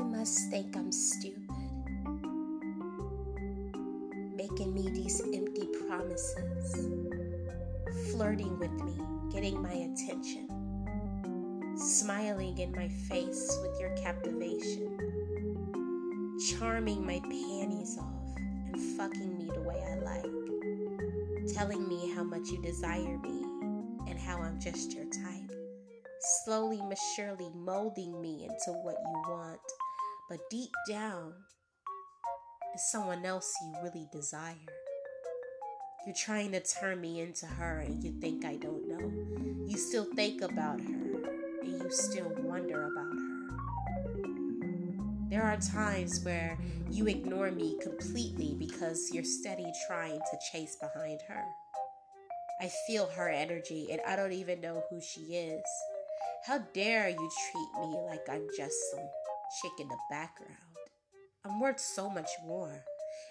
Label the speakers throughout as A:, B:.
A: you must think I'm stupid, making me these empty promises, flirting with me, getting my attention, smiling in my face with your captivation, charming my panties off, and fucking me the way I like, telling me how much you desire me and how I'm just your type. Slowly but surely molding me into what you want but deep down, is someone else you really desire. You're trying to turn me into her and you think I don't know. You still think about her and you still wonder about her. There are times where you ignore me completely because you're steady trying to chase behind her. I feel her energy and I don't even know who she is. How dare you treat me like I'm just some chick in the background? I'm worth so much more.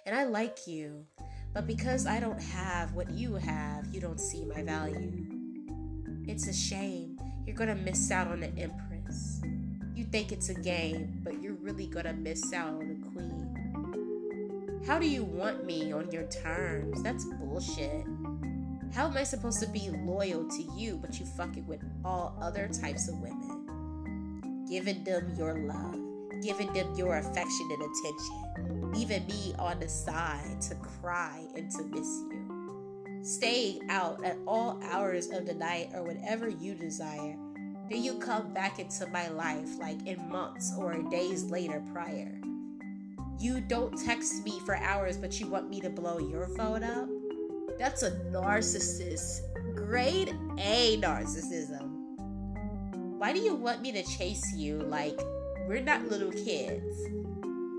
A: And I like you. But because I don't have what you have, you don't see my value. It's a shame. You're gonna miss out on the Empress. You think it's a game, but you're really gonna miss out on the Queen. How do you want me on your terms? That's bullshit. How am I supposed to be loyal to you, but you fuck it with all other types of women? Giving them your love giving them your affection and attention, leaving me on the side to cry and to miss you, staying out at all hours of the night or whatever you desire. Then you come back into my life like in months or days later prior. You don't text me for hours, but you want me to blow your phone up? That's a narcissist. Grade A narcissism. Why do you want me to chase you like we're not little kids.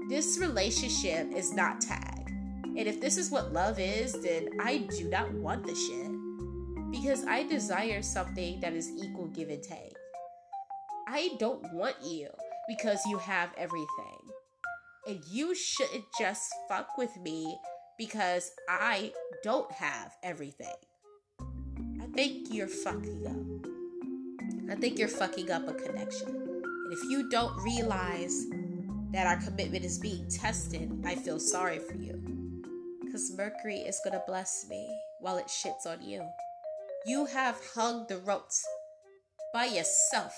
A: This relationship is not tag. And if this is what love is, then I do not want the shit. Because I desire something that is equal give and take. I don't want you because you have everything. And you shouldn't just fuck with me because I don't have everything. I think you're fucking up. I think you're fucking up a connection. And if you don't realize that our commitment is being tested, I feel sorry for you. Because Mercury is going to bless me while it shits on you. You have hung the ropes by yourself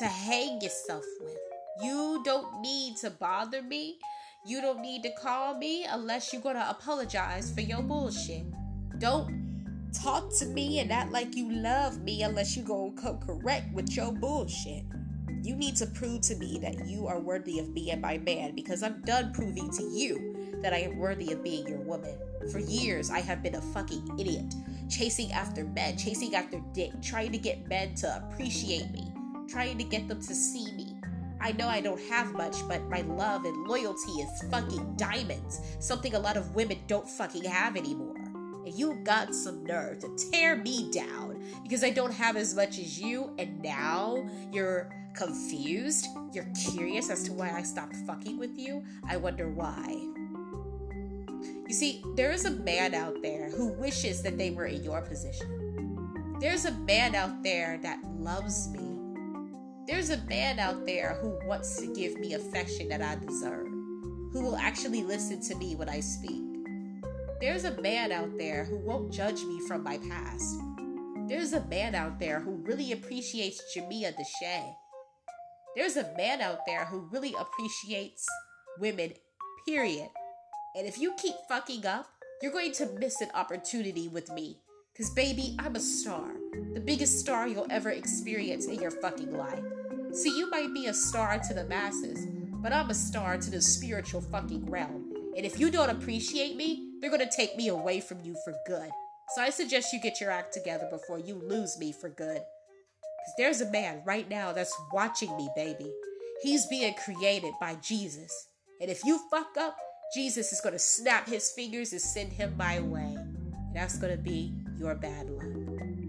A: to hang yourself with. You don't need to bother me. You don't need to call me unless you're going to apologize for your bullshit. Don't talk to me and act like you love me unless you go come correct with your bullshit. You need to prove to me that you are worthy of being my man because I'm done proving to you that I am worthy of being your woman. For years, I have been a fucking idiot, chasing after men, chasing after dick, trying to get men to appreciate me, trying to get them to see me. I know I don't have much, but my love and loyalty is fucking diamonds, something a lot of women don't fucking have anymore. You got some nerve to tear me down because I don't have as much as you, and now you're confused, you're curious as to why I stopped fucking with you, I wonder why. You see, there is a man out there who wishes that they were in your position. There's a man out there that loves me. There's a man out there who wants to give me affection that I deserve, who will actually listen to me when I speak. There's a man out there who won't judge me from my past. There's a man out there who really appreciates Jamia Deshay there's a man out there who really appreciates women, period. And if you keep fucking up, you're going to miss an opportunity with me. Because, baby, I'm a star. The biggest star you'll ever experience in your fucking life. See, you might be a star to the masses, but I'm a star to the spiritual fucking realm. And if you don't appreciate me, they're gonna take me away from you for good. So I suggest you get your act together before you lose me for good. Because there's a man right now that's watching me, baby. He's being created by Jesus. And if you fuck up, Jesus is going to snap his fingers and send him my way. And that's going to be your bad luck.